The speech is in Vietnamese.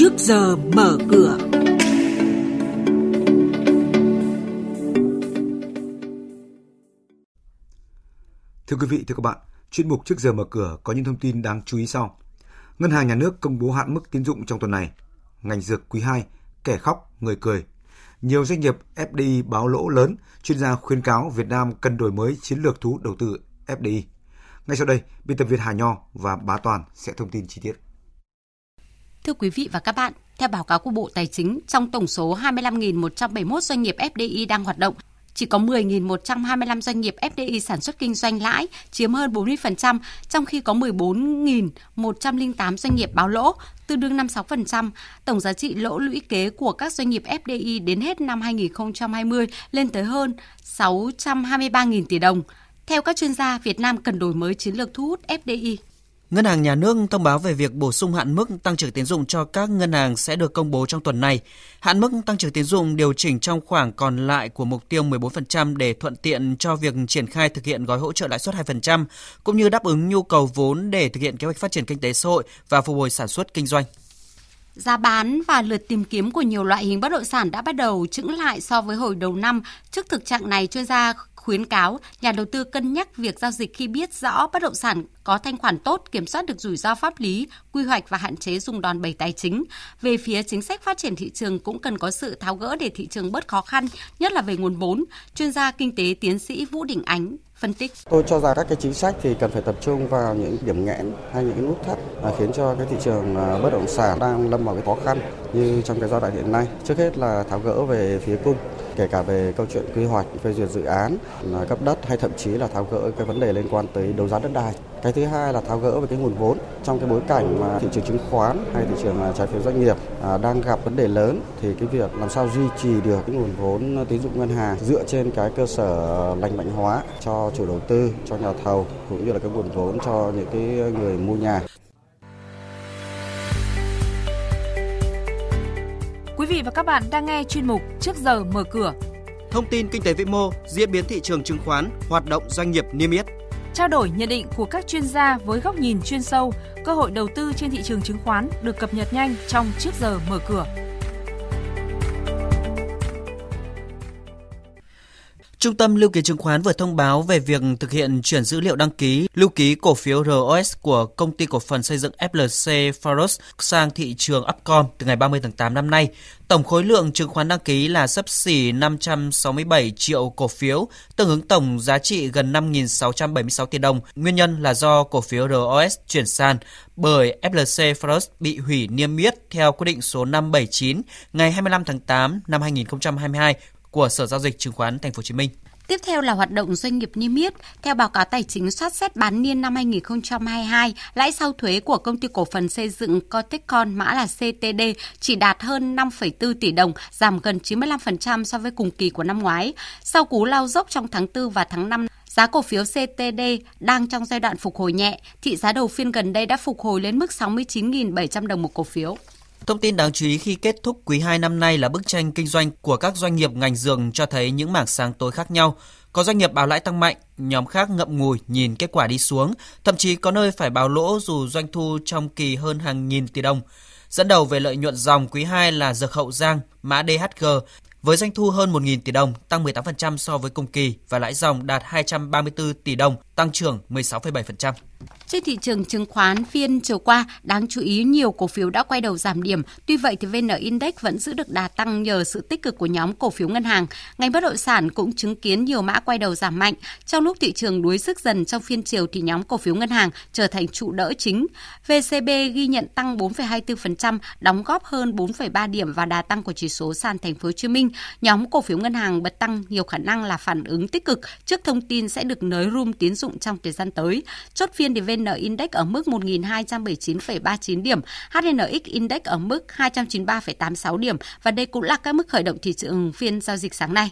trước giờ mở cửa. Thưa quý vị, thưa các bạn, chuyên mục trước giờ mở cửa có những thông tin đáng chú ý sau. Ngân hàng Nhà nước công bố hạn mức tín dụng trong tuần này. Ngành dược quý 2, kẻ khóc, người cười. Nhiều doanh nghiệp FDI báo lỗ lớn, chuyên gia khuyên cáo Việt Nam cần đổi mới chiến lược thu hút đầu tư FDI. Ngay sau đây, biên tập viên Hà Nho và Bá Toàn sẽ thông tin chi tiết. Thưa quý vị và các bạn, theo báo cáo của Bộ Tài chính, trong tổng số 25.171 doanh nghiệp FDI đang hoạt động, chỉ có 10.125 doanh nghiệp FDI sản xuất kinh doanh lãi, chiếm hơn 40%, trong khi có 14.108 doanh nghiệp báo lỗ, tương đương 56%. Tổng giá trị lỗ lũy kế của các doanh nghiệp FDI đến hết năm 2020 lên tới hơn 623.000 tỷ đồng. Theo các chuyên gia, Việt Nam cần đổi mới chiến lược thu hút FDI. Ngân hàng Nhà nước thông báo về việc bổ sung hạn mức tăng trưởng tiến dụng cho các ngân hàng sẽ được công bố trong tuần này. Hạn mức tăng trưởng tiến dụng điều chỉnh trong khoảng còn lại của mục tiêu 14% để thuận tiện cho việc triển khai thực hiện gói hỗ trợ lãi suất 2%, cũng như đáp ứng nhu cầu vốn để thực hiện kế hoạch phát triển kinh tế xã hội và phục hồi sản xuất kinh doanh. Giá bán và lượt tìm kiếm của nhiều loại hình bất động sản đã bắt đầu chững lại so với hồi đầu năm. Trước thực trạng này, chuyên gia khuyến cáo nhà đầu tư cân nhắc việc giao dịch khi biết rõ bất động sản có thanh khoản tốt, kiểm soát được rủi ro pháp lý, quy hoạch và hạn chế dùng đòn bẩy tài chính. Về phía chính sách phát triển thị trường cũng cần có sự tháo gỡ để thị trường bớt khó khăn, nhất là về nguồn vốn. Chuyên gia kinh tế tiến sĩ Vũ Đình Ánh phân tích. Tôi cho rằng các cái chính sách thì cần phải tập trung vào những điểm nghẽn hay những cái nút thắt à, khiến cho cái thị trường à, bất động sản đang lâm vào cái khó khăn như trong cái giai đoạn hiện nay. Trước hết là tháo gỡ về phía cung kể cả về câu chuyện quy hoạch, phê duyệt dự án, cấp đất hay thậm chí là tháo gỡ cái vấn đề liên quan tới đấu giá đất đai. Cái thứ hai là tháo gỡ về cái nguồn vốn trong cái bối cảnh mà thị trường chứng khoán hay thị trường à, trái phiếu doanh nghiệp à, đang gặp vấn đề lớn thì cái việc làm sao duy trì được cái nguồn vốn tín dụng ngân hàng dựa trên cái cơ sở lành mạnh hóa cho chủ đầu tư, cho nhà thầu cũng như là cái nguồn vốn cho những cái người mua nhà. Quý vị và các bạn đang nghe chuyên mục Trước giờ mở cửa. Thông tin kinh tế vĩ mô, diễn biến thị trường chứng khoán, hoạt động doanh nghiệp niêm yết. Trao đổi nhận định của các chuyên gia với góc nhìn chuyên sâu, cơ hội đầu tư trên thị trường chứng khoán được cập nhật nhanh trong Trước giờ mở cửa. Trung tâm Lưu ký chứng khoán vừa thông báo về việc thực hiện chuyển dữ liệu đăng ký lưu ký cổ phiếu ROS của công ty cổ phần xây dựng FLC Faros sang thị trường Upcom từ ngày 30 tháng 8 năm nay. Tổng khối lượng chứng khoán đăng ký là sấp xỉ 567 triệu cổ phiếu, tương ứng tổng giá trị gần 5.676 tỷ đồng. Nguyên nhân là do cổ phiếu ROS chuyển sàn bởi FLC Faros bị hủy niêm yết theo quyết định số 579 ngày 25 tháng 8 năm 2022 của Sở giao dịch chứng khoán Thành phố Hồ Chí Minh. Tiếp theo là hoạt động doanh nghiệp niêm yết. Theo báo cáo tài chính soát xét bán niên năm 2022, lãi sau thuế của công ty cổ phần xây dựng Cotecon mã là CTD chỉ đạt hơn 5,4 tỷ đồng, giảm gần 95% so với cùng kỳ của năm ngoái. Sau cú lao dốc trong tháng 4 và tháng 5 Giá cổ phiếu CTD đang trong giai đoạn phục hồi nhẹ, thị giá đầu phiên gần đây đã phục hồi lên mức 69.700 đồng một cổ phiếu. Thông tin đáng chú ý khi kết thúc quý 2 năm nay là bức tranh kinh doanh của các doanh nghiệp ngành dường cho thấy những mảng sáng tối khác nhau. Có doanh nghiệp báo lãi tăng mạnh, nhóm khác ngậm ngùi nhìn kết quả đi xuống, thậm chí có nơi phải báo lỗ dù doanh thu trong kỳ hơn hàng nghìn tỷ đồng. Dẫn đầu về lợi nhuận dòng quý 2 là Dược Hậu Giang, mã DHG, với doanh thu hơn 1.000 tỷ đồng, tăng 18% so với cùng kỳ và lãi dòng đạt 234 tỷ đồng, tăng trưởng 16,7%. Trên thị trường chứng khoán phiên chiều qua, đáng chú ý nhiều cổ phiếu đã quay đầu giảm điểm. Tuy vậy thì VN Index vẫn giữ được đà tăng nhờ sự tích cực của nhóm cổ phiếu ngân hàng. Ngành bất động sản cũng chứng kiến nhiều mã quay đầu giảm mạnh. Trong lúc thị trường đuối sức dần trong phiên chiều thì nhóm cổ phiếu ngân hàng trở thành trụ đỡ chính. VCB ghi nhận tăng 4,24%, đóng góp hơn 4,3 điểm vào đà tăng của chỉ số sàn thành phố Hồ Chí Minh. Nhóm cổ phiếu ngân hàng bật tăng nhiều khả năng là phản ứng tích cực trước thông tin sẽ được nới room tiến dụng trong thời gian tới. Chốt phiên phiên thì VN Index ở mức 1.279,39 điểm, HNX Index ở mức 293,86 điểm và đây cũng là các mức khởi động thị trường phiên giao dịch sáng nay.